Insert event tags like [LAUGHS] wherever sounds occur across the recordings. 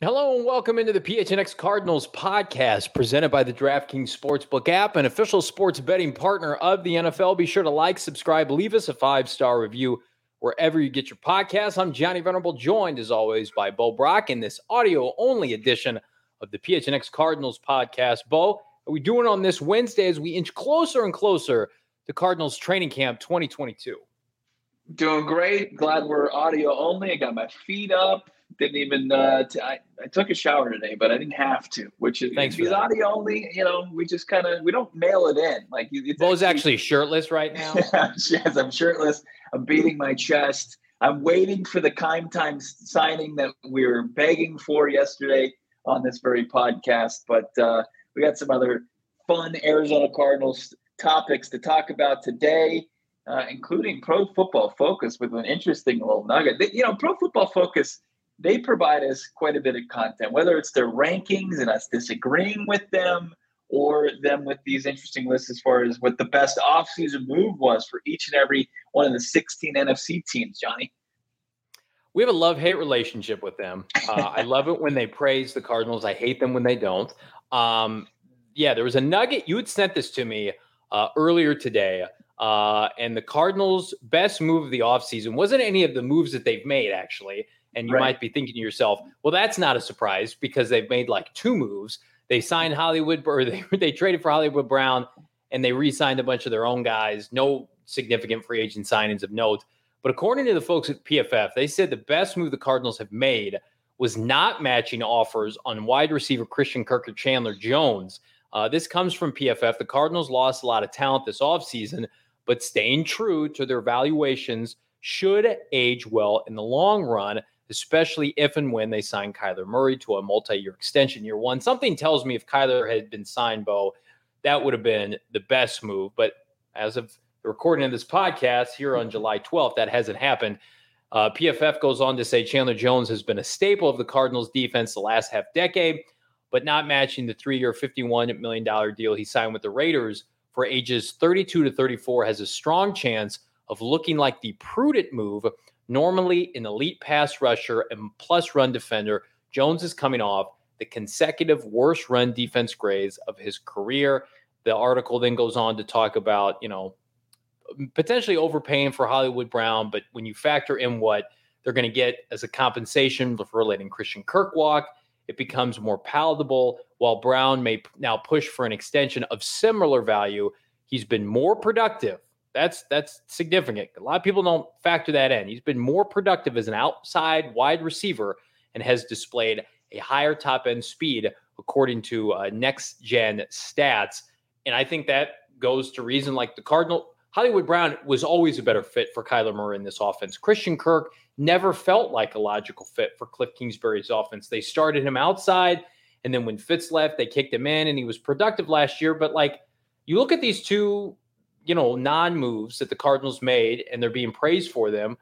Hello and welcome into the PHNX Cardinals podcast presented by the DraftKings Sportsbook app, an official sports betting partner of the NFL. Be sure to like, subscribe, leave us a five star review wherever you get your podcasts. I'm Johnny Venerable, joined as always by Bo Brock in this audio only edition of the PHNX Cardinals podcast. Bo, are we doing on this Wednesday as we inch closer and closer to Cardinals training camp 2022? Doing great. Glad we're audio only. I got my feet up didn't even uh, t- I, I took a shower today but i didn't have to which is Thanks these audio only you know we just kind of we don't mail it in like it's Bo's actually, actually shirtless right now [LAUGHS] yes i'm shirtless i'm beating my chest i'm waiting for the Kime Times signing that we were begging for yesterday on this very podcast but uh, we got some other fun arizona cardinals topics to talk about today uh, including pro football focus with an interesting little nugget you know pro football focus they provide us quite a bit of content, whether it's their rankings and us disagreeing with them or them with these interesting lists as far as what the best offseason move was for each and every one of the 16 NFC teams, Johnny. We have a love hate relationship with them. Uh, I love it when they praise the Cardinals. I hate them when they don't. Um, yeah, there was a nugget. You had sent this to me uh, earlier today. Uh, and the Cardinals' best move of the offseason wasn't any of the moves that they've made, actually. And you right. might be thinking to yourself, well, that's not a surprise because they've made like two moves. They signed Hollywood, [LAUGHS] or they, they traded for Hollywood Brown, and they re signed a bunch of their own guys. No significant free agent signings of note. But according to the folks at PFF, they said the best move the Cardinals have made was not matching offers on wide receiver Christian Kirk or Chandler Jones. Uh, this comes from PFF. The Cardinals lost a lot of talent this offseason, but staying true to their valuations should age well in the long run especially if and when they sign Kyler Murray to a multi year extension year one. Something tells me if Kyler had been signed, Bo, that would have been the best move. But as of the recording of this podcast here on July 12th, that hasn't happened. Uh, PFF goes on to say Chandler Jones has been a staple of the Cardinals defense the last half decade, but not matching the three year, $51 million deal he signed with the Raiders for ages 32 to 34 has a strong chance of looking like the prudent move Normally, an elite pass rusher and plus run defender, Jones is coming off the consecutive worst run defense grades of his career. The article then goes on to talk about, you know, potentially overpaying for Hollywood Brown, but when you factor in what they're going to get as a compensation for letting Christian Kirk walk, it becomes more palatable. While Brown may now push for an extension of similar value, he's been more productive that's that's significant. A lot of people don't factor that in. He's been more productive as an outside wide receiver and has displayed a higher top end speed according to uh, next gen stats. And I think that goes to reason like the Cardinal Hollywood Brown was always a better fit for Kyler Murray in this offense. Christian Kirk never felt like a logical fit for Cliff Kingsbury's offense. They started him outside, and then when Fitz left, they kicked him in, and he was productive last year. But like you look at these two you know, non moves that the Cardinals made and they're being praised for them.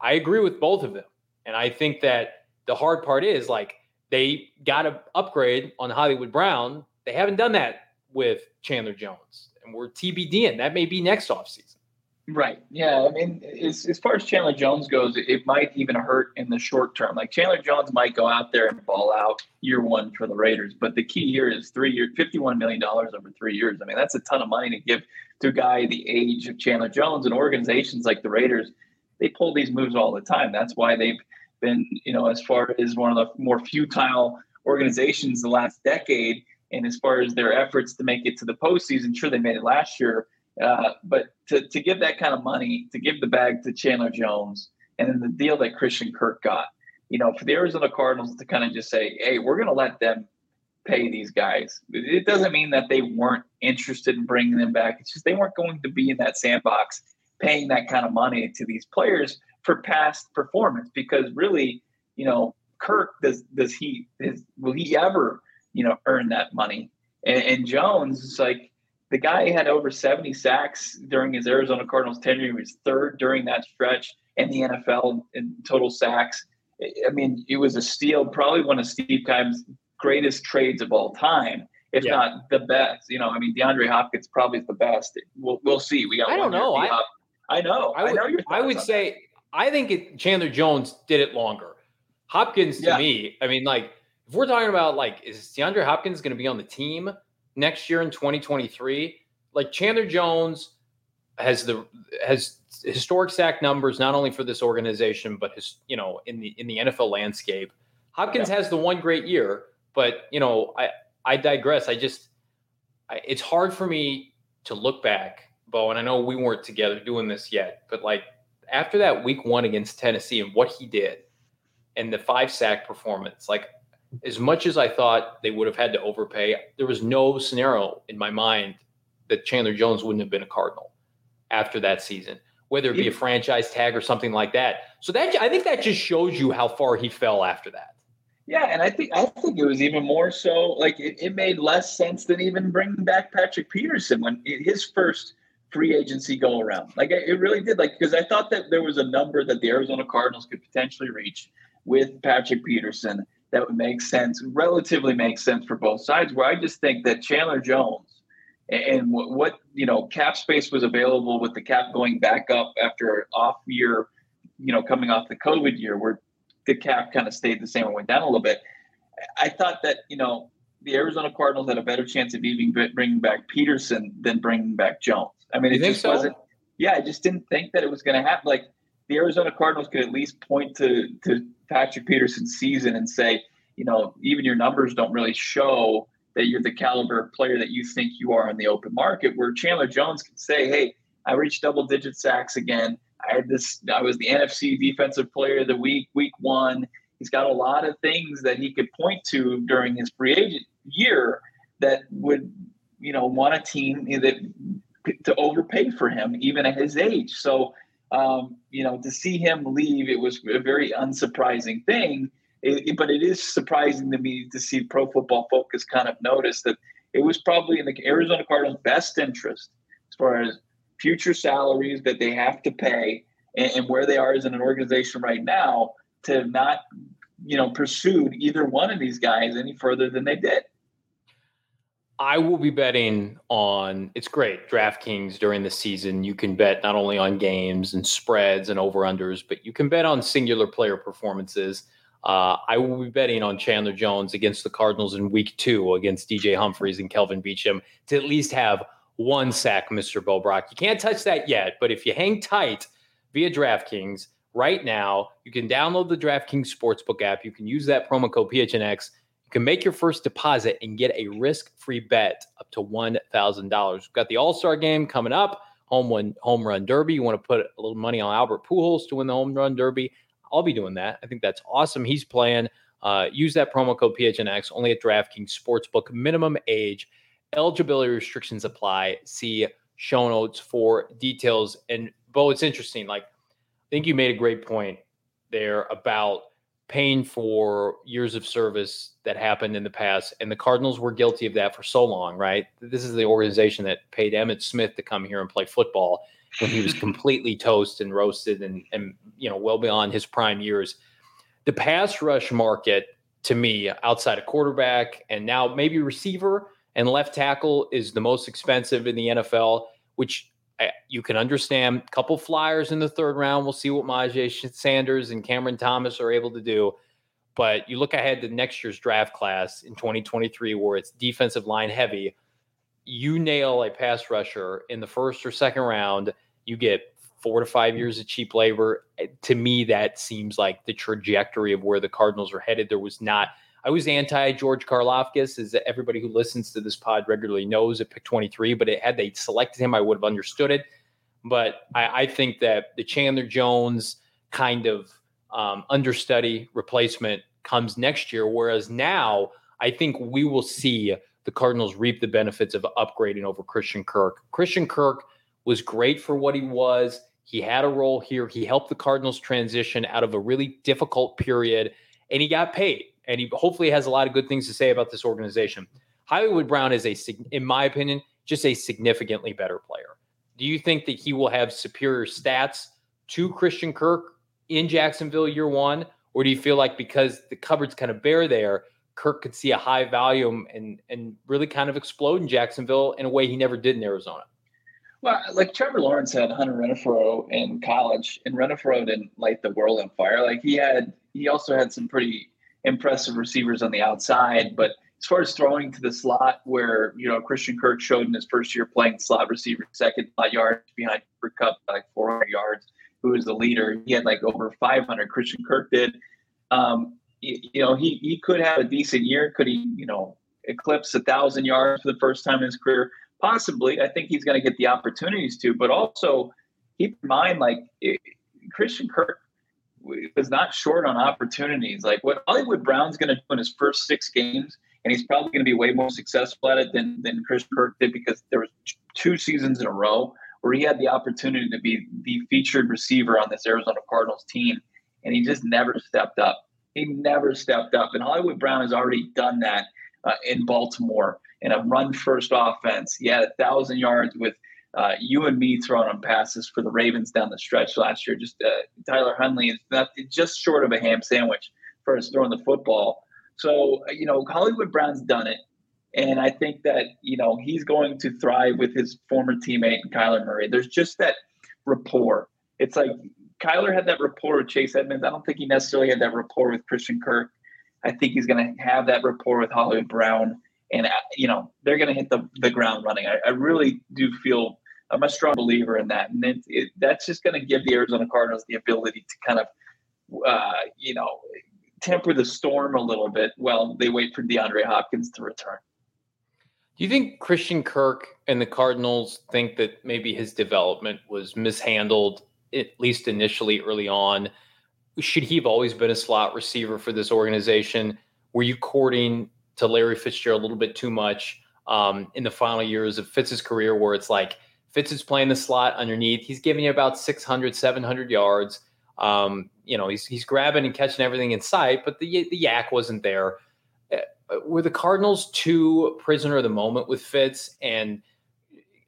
I agree with both of them. And I think that the hard part is like they got to upgrade on Hollywood Brown. They haven't done that with Chandler Jones. And we're TBD and that may be next offseason. Right. Yeah. I mean, as, as far as Chandler Jones goes, it might even hurt in the short term. Like Chandler Jones might go out there and ball out year one for the Raiders, but the key here is three years, $51 million over three years. I mean, that's a ton of money to give to a guy the age of Chandler Jones and organizations like the Raiders. They pull these moves all the time. That's why they've been, you know, as far as one of the more futile organizations the last decade. And as far as their efforts to make it to the postseason, sure, they made it last year uh, but to, to give that kind of money, to give the bag to Chandler Jones, and then the deal that Christian Kirk got, you know, for the Arizona Cardinals to kind of just say, hey, we're going to let them pay these guys. It doesn't mean that they weren't interested in bringing them back. It's just they weren't going to be in that sandbox paying that kind of money to these players for past performance because really, you know, Kirk does does he is, will he ever you know earn that money? And, and Jones is like the guy had over 70 sacks during his Arizona Cardinals tenure. He was third during that stretch in the NFL in total sacks. I mean, it was a steal, probably one of Steve Keim's greatest trades of all time, if yeah. not the best. You know, I mean, DeAndre Hopkins probably is the best. We'll, we'll see. We got. I don't know. I, I, know. I, would, I know. I would say that. I think it, Chandler Jones did it longer. Hopkins to yeah. me, I mean, like if we're talking about like, is DeAndre Hopkins going to be on the team? next year in 2023, like Chandler Jones has the has historic sack numbers not only for this organization but his you know in the in the NFL landscape. Hopkins yeah. has the one great year, but you know I I digress. I just I, it's hard for me to look back, Bo, and I know we weren't together doing this yet, but like after that week one against Tennessee and what he did and the five sack performance, like as much as I thought they would have had to overpay, there was no scenario in my mind that Chandler Jones wouldn't have been a Cardinal after that season, whether it be a franchise tag or something like that. So that I think that just shows you how far he fell after that. Yeah, and I think I think it was even more so like it, it made less sense than even bringing back Patrick Peterson when his first free agency go around. Like it really did. Like because I thought that there was a number that the Arizona Cardinals could potentially reach with Patrick Peterson that would make sense, relatively make sense for both sides. Where I just think that Chandler Jones and what, what you know cap space was available with the cap going back up after off year, you know, coming off the COVID year where the cap kind of stayed the same and went down a little bit. I thought that you know the Arizona Cardinals had a better chance of even bringing back Peterson than bringing back Jones. I mean, you it just so? wasn't. Yeah, I just didn't think that it was going to happen. Like the Arizona Cardinals could at least point to to Patrick Peterson's season and say, you know, even your numbers don't really show that you're the caliber player that you think you are in the open market. Where Chandler Jones can say, "Hey, I reached double digit sacks again. I had this. I was the NFC Defensive Player of the Week, Week One." He's got a lot of things that he could point to during his free agent year that would, you know, want a team that to overpay for him even at his age. So um, you know, to see him leave, it was a very unsurprising thing. It, it, but it is surprising to me to see Pro Football Focus kind of notice that it was probably in the Arizona Cardinals' best interest as far as future salaries that they have to pay and, and where they are as an organization right now to not, you know, pursue either one of these guys any further than they did. I will be betting on it's great DraftKings during the season. You can bet not only on games and spreads and over unders, but you can bet on singular player performances. Uh, I will be betting on Chandler Jones against the Cardinals in week two against DJ Humphries and Kelvin Beachum to at least have one sack, Mr. Bo Brock. You can't touch that yet, but if you hang tight via DraftKings right now, you can download the DraftKings Sportsbook app. You can use that promo code PHNX can make your first deposit and get a risk-free bet up to $1,000. We've got the All-Star game coming up, home run, home run derby. You want to put a little money on Albert Pujols to win the home run derby. I'll be doing that. I think that's awesome. He's playing. Uh, use that promo code PHNX only at DraftKings Sportsbook. Minimum age, eligibility restrictions apply. See show notes for details. And Bo, it's interesting. Like, I think you made a great point there about paying for years of service that happened in the past. And the Cardinals were guilty of that for so long, right? This is the organization that paid Emmitt Smith to come here and play football when he was [LAUGHS] completely toast and roasted and, and you know, well beyond his prime years. The pass rush market, to me, outside of quarterback and now maybe receiver and left tackle, is the most expensive in the NFL, which You can understand a couple flyers in the third round. We'll see what Myjai Sanders and Cameron Thomas are able to do. But you look ahead to next year's draft class in 2023, where it's defensive line heavy. You nail a pass rusher in the first or second round, you get four to five years of cheap labor. Eh, to me, that seems like the trajectory of where the Cardinals are headed. There was not. I was anti George Karlaftis, as everybody who listens to this pod regularly knows at pick 23. But it, had they selected him, I would have understood it. But I, I think that the Chandler Jones kind of um, understudy replacement comes next year. Whereas now, I think we will see the Cardinals reap the benefits of upgrading over Christian Kirk. Christian Kirk was great for what he was. He had a role here. He helped the Cardinals transition out of a really difficult period, and he got paid. And he hopefully has a lot of good things to say about this organization. Hollywood Brown is a, in my opinion, just a significantly better player. Do you think that he will have superior stats to Christian Kirk in Jacksonville year one? Or do you feel like because the cupboard's kind of bare there, Kirk could see a high volume and and really kind of explode in Jacksonville in a way he never did in Arizona? Well, like Trevor Lawrence had Hunter Renfrow in college, and Renfrow didn't light the world on fire. Like he had, he also had some pretty impressive receivers on the outside. But as far as throwing to the slot, where you know Christian Kirk showed in his first year playing slot receiver, second yards behind Cooper Kupp, like 400 yards, who was the leader. He had like over 500. Christian Kirk did. Um, you, you know, he he could have a decent year. Could he, you know, eclipse a thousand yards for the first time in his career? Possibly, I think he's going to get the opportunities to, but also keep in mind, like it, Christian Kirk was not short on opportunities. Like what Hollywood Brown's going to do in his first six games, and he's probably going to be way more successful at it than than Chris Kirk did because there was two seasons in a row where he had the opportunity to be the featured receiver on this Arizona Cardinals team, and he just never stepped up. He never stepped up, and Hollywood Brown has already done that uh, in Baltimore in a run first offense. He had a thousand yards with uh, you and me throwing on passes for the Ravens down the stretch last year. Just uh, Tyler Huntley is just short of a ham sandwich for us throwing the football. So you know Hollywood Brown's done it, and I think that you know he's going to thrive with his former teammate Kyler Murray. There's just that rapport. It's like Kyler had that rapport with Chase Edmonds. I don't think he necessarily had that rapport with Christian Kirk. I think he's going to have that rapport with Hollywood Brown and uh, you know they're going to hit the, the ground running. I, I, really do feel I'm a strong believer in that, and it, it, that's just going to give the Arizona Cardinals the ability to kind of uh, you know temper the storm a little bit while they wait for DeAndre Hopkins to return. Do you think Christian Kirk and the Cardinals think that maybe his development was mishandled, at least initially early on? Should he have always been a slot receiver for this organization? Were you courting to Larry Fitzgerald a little bit too much um, in the final years of Fitz's career, where it's like Fitz is playing the slot underneath. He's giving you about 600, 700 yards. Um, you know, he's he's grabbing and catching everything in sight, but the the YAC wasn't there. Uh, were the Cardinals too prisoner of the moment with Fitz and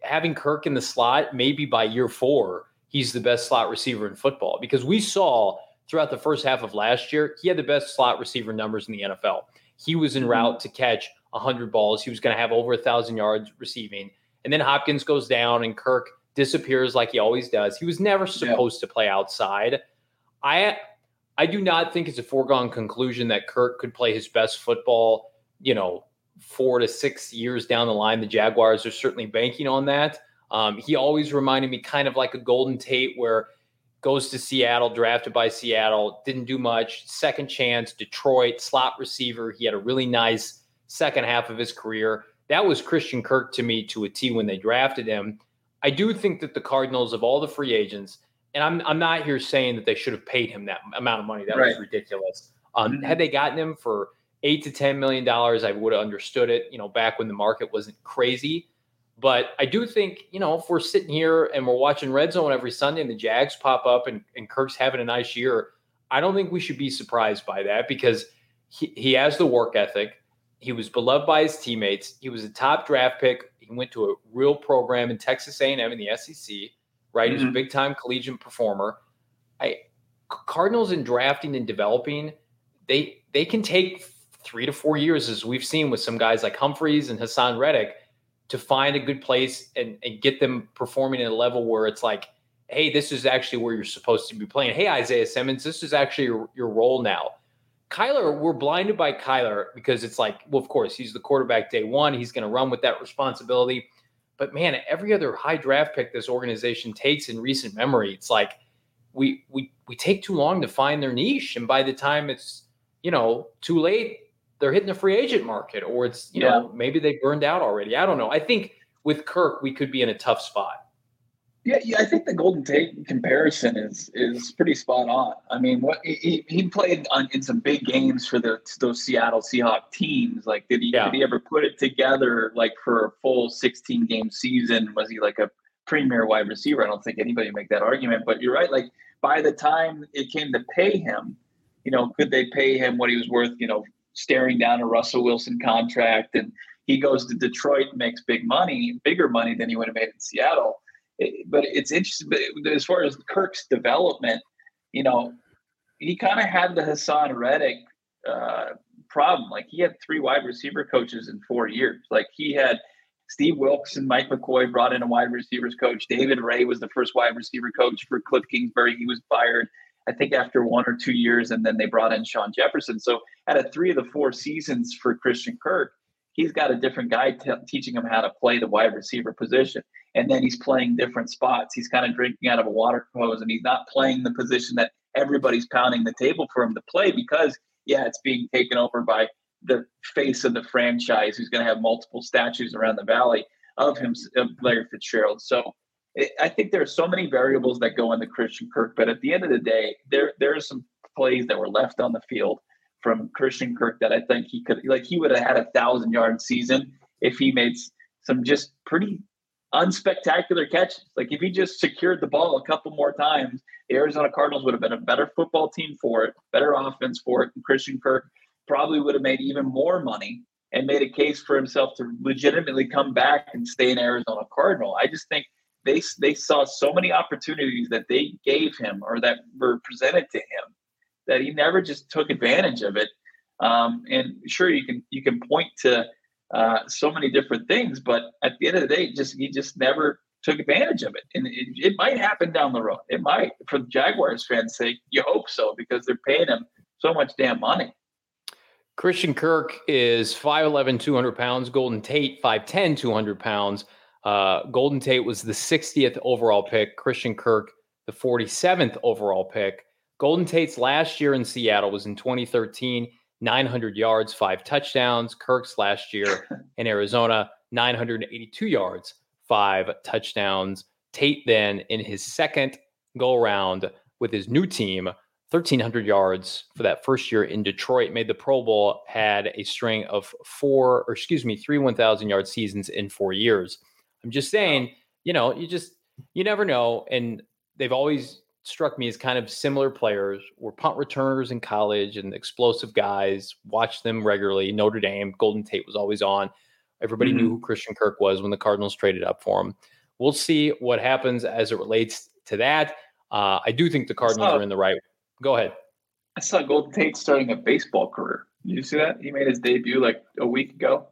having Kirk in the slot? Maybe by year four, he's the best slot receiver in football because we saw throughout the first half of last year he had the best slot receiver numbers in the NFL. He was en mm-hmm. route to catch 100 balls. He was going to have over a 1,000 yards receiving. And then Hopkins goes down and Kirk disappears like he always does. He was never supposed to play outside. I I do not think it's a foregone conclusion that Kirk could play his best football, you know, four to six years down the line. The Jaguars are certainly banking on that. Um, he always reminded me kind of like a Golden Tate, where goes to Seattle, drafted by Seattle, didn't do much. Second chance, Detroit, slot receiver. He had a really nice second half of his career. That was Christian Kirk to me to a T when they drafted him. I do think that the Cardinals, of all the free agents, and I'm, I'm not here saying that they should have paid him that amount of money. That right. was ridiculous. Um, mm-hmm. Had they gotten him for eight to ten million dollars, I would have understood it. You know, back when the market wasn't crazy. But I do think, you know, if we're sitting here and we're watching Red Zone every Sunday and the Jags pop up and, and Kirk's having a nice year, I don't think we should be surprised by that because he, he has the work ethic. He was beloved by his teammates. He was a top draft pick. He went to a real program in Texas A&M in the SEC, right? Mm-hmm. He's a big time collegiate performer. I Cardinals in drafting and developing, they they can take three to four years, as we've seen with some guys like Humphries and Haason Reddick to find a good place and, and get them performing at a level where it's like, hey, this is actually where you're supposed to be playing. Hey, Isaiah Simmons, this is actually your, your role now. Kyler, we're blinded by Kyler because it's like, well, of course, he's the quarterback day one. He's going to run with that responsibility. But man, every other high draft pick this organization takes in recent memory, it's like we we we take too long to find their niche, and by the time it's you know too late, they're hitting the free agent market, or it's you yeah. know maybe they burned out already. I don't know. I think with Kirk, we could be in a tough spot. Yeah, yeah, I think the Golden Tate comparison is is pretty spot on. I mean, what he, he played on, in some big games for the those Seattle Seahawks teams. Like, did he yeah. did he ever put it together like for a full sixteen game season? Was he like a premier wide receiver? I don't think anybody would make that argument. But you're right. Like by the time it came to pay him, you know, could they pay him what he was worth? You know, staring down a Russell Wilson contract, and he goes to Detroit, makes big money, bigger money than he would have made in Seattle but it's interesting. But as far as Kirk's development, you know, he kind of had the Haason Reddick uh, problem. Like he had three wide receiver coaches in four years. Like he had Steve Wilks and Mike McCoy brought in a wide receivers coach. David Raih was the first wide receiver coach for Cliff Kingsbury. He was fired, I think, after one or two years, and then they brought in Shawn Jefferson. So out of three of the four seasons for Christian Kirk, he's got a different guy t- teaching him how to play the wide receiver position. And then he's playing different spots. He's kind of drinking out of a water hose and he's not playing the position that everybody's pounding the table for him to play because, yeah, it's being taken over by the face of the franchise who's going to have multiple statues around the valley of him, of Larry Fitzgerald. So it, I think there are so many variables that go into Christian Kirk, but at the end of the day, there there are some plays that were left on the field from Christian Kirk that I think he could like he would have had a thousand yard season if he made some just pretty unspectacular catches. Like if he just secured the ball a couple more times, the Arizona Cardinals would have been a better football team for it, better offense for it. And Christian Kirk probably would have made even more money and made a case for himself to legitimately come back and stay in Arizona Cardinal. I just think they they saw so many opportunities that they gave him or that were presented to him that he never just took advantage of it. Um, and sure, you can you can point to uh, so many different things, but at the end of the day, just he just never took advantage of it. And it, it might happen down the road. It might, for the Jaguars fans' sake, you hope so because they're paying him so much damn money. Christian Kirk is 5'11, 200 pounds. Golden Tate, 5'10, 200 pounds. Uh, Golden Tate was the 60th overall pick. Christian Kirk, the 47th overall pick. Golden Tate's last year in Seattle was in 2013, 900 yards, five touchdowns. Kirk's last year [LAUGHS] in Arizona, 982 yards, five touchdowns. Tate then in his second go around with his new team, 1,300 yards for that first year in Detroit, made the Pro Bowl, had a string of four, or excuse me, three 1,000 yard seasons in four years. I'm just saying, you know, you just, you never know. And they've always struck me as kind of similar players were punt returners in college and explosive guys. Watched them regularly. Notre Dame, Golden Tate was always on. Everybody mm-hmm. knew who Christian Kirk was when the Cardinals traded up for him. We'll see what happens as it relates to that. Uh, I do think the Cardinals saw, are in the right. Go ahead. I saw Golden Tate starting a baseball career. Did you see that? He made his debut like a week ago.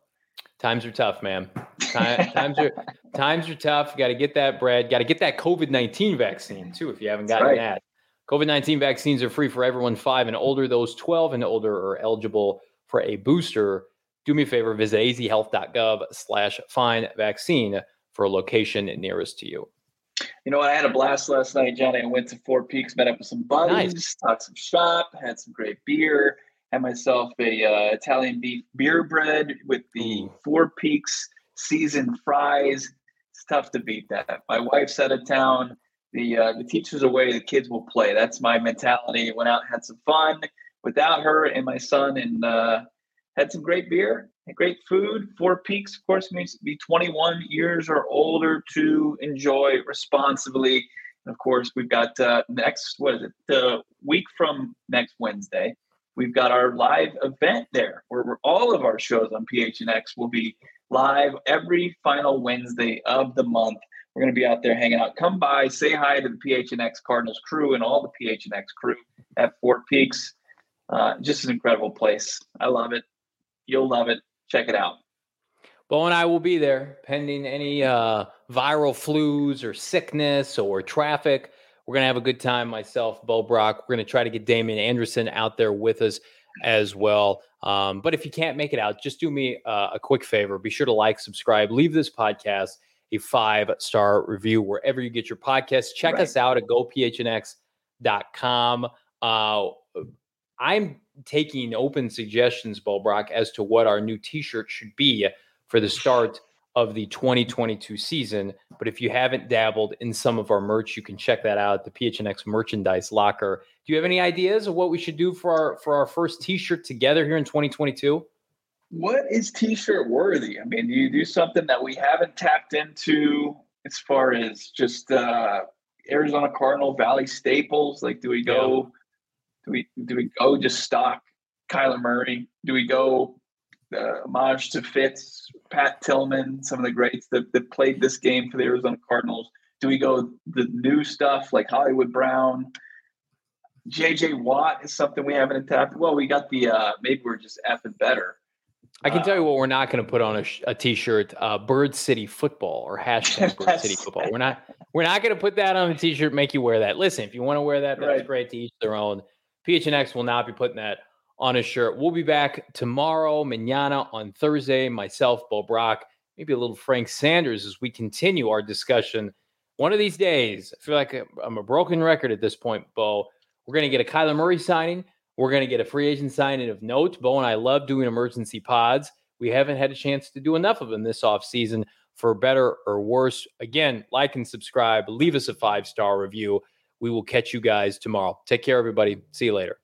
Times are tough, man. Time, times are times are tough. You got to get that bread. Got to get that COVID nineteen vaccine too. If you haven't gotten right. that, COVID nineteen vaccines are free for everyone five and older. Those twelve and older are eligible for a booster. Do me a favor, visit azhealth.gov/slash find vaccine for a location nearest to you. You know, I had a blast last night, Johnny. I went to Four Peaks, met up with some buddies, nice. talked some shop, had some great beer had myself a uh, Italian beef beer bread with the Four Peaks seasoned fries. It's tough to beat that. My wife's out of town. The uh, the teacher's away. The kids will play. That's my mentality. Went out, had some fun without her and my son, and uh, had some great beer, great food. Four Peaks, of course, means to be 21 years or older to enjoy responsibly. And of course, we've got uh, next what is it? The week from next Wednesday We've got our live event there where all of our shows on PHNX will be live every final Wednesday of the month. We're going to be out there hanging out. Come by, say hi to the PHNX Cardinals crew and all the PHNX crew at Four Peaks. Uh, just an incredible place. I love it. You'll love it. Check it out. Bo and I will be there pending any uh, viral flus or sickness or traffic. We're going to have a good time. Myself, Bo Brock. We're going to try to get Damien Anderson out there with us as well. Um, but if you can't make it out, just do me uh, a quick favor. Be sure to like, subscribe, leave this podcast a five star review wherever you get your podcasts. Check right. us out at gophnx.com. Uh, I'm taking open suggestions, Bo Brock, as to what our new t shirt should be for the start of the 2022 season. But if you haven't dabbled in some of our merch, you can check that out at the PHNX merchandise locker. Do you have any ideas of what we should do for our for our first t-shirt together here in 2022? What is t-shirt worthy? I mean, do you do something that we haven't tapped into as far as just uh Arizona Cardinal Valley staples? Like do we go yeah. do we do we go just stock Kyler Murray? Do we go uh, homage to Fitz, Pat Tillman, some of the greats that, that played this game for the Arizona Cardinals. Do we go the new stuff like Hollywood Brown? JJ Watt is something we haven't tapped. Well, we got the uh, maybe we're just effing better. I can uh, tell you what we're not going to put on a, a t-shirt: uh, "Bird City Football" or hashtag [LAUGHS] "Bird City Football." We're not we're not going to put that on a t-shirt. Make you wear that. Listen, if you want to wear that, that's right. great. To each their own. PHNX will not be putting that on a shirt. We'll be back tomorrow, manana on Thursday. Myself, Bo Brock, maybe a little Frank Sanders as we continue our discussion. One of these days, I feel like I'm a broken record at this point, Bo. We're going to get a Kyler Murray signing. We're going to get a free agent signing of note. Bo and I love doing emergency pods. We haven't had a chance to do enough of them this offseason for better or worse. Again, like and subscribe. Leave us a five star review. We will catch you guys tomorrow. Take care, everybody. See you later.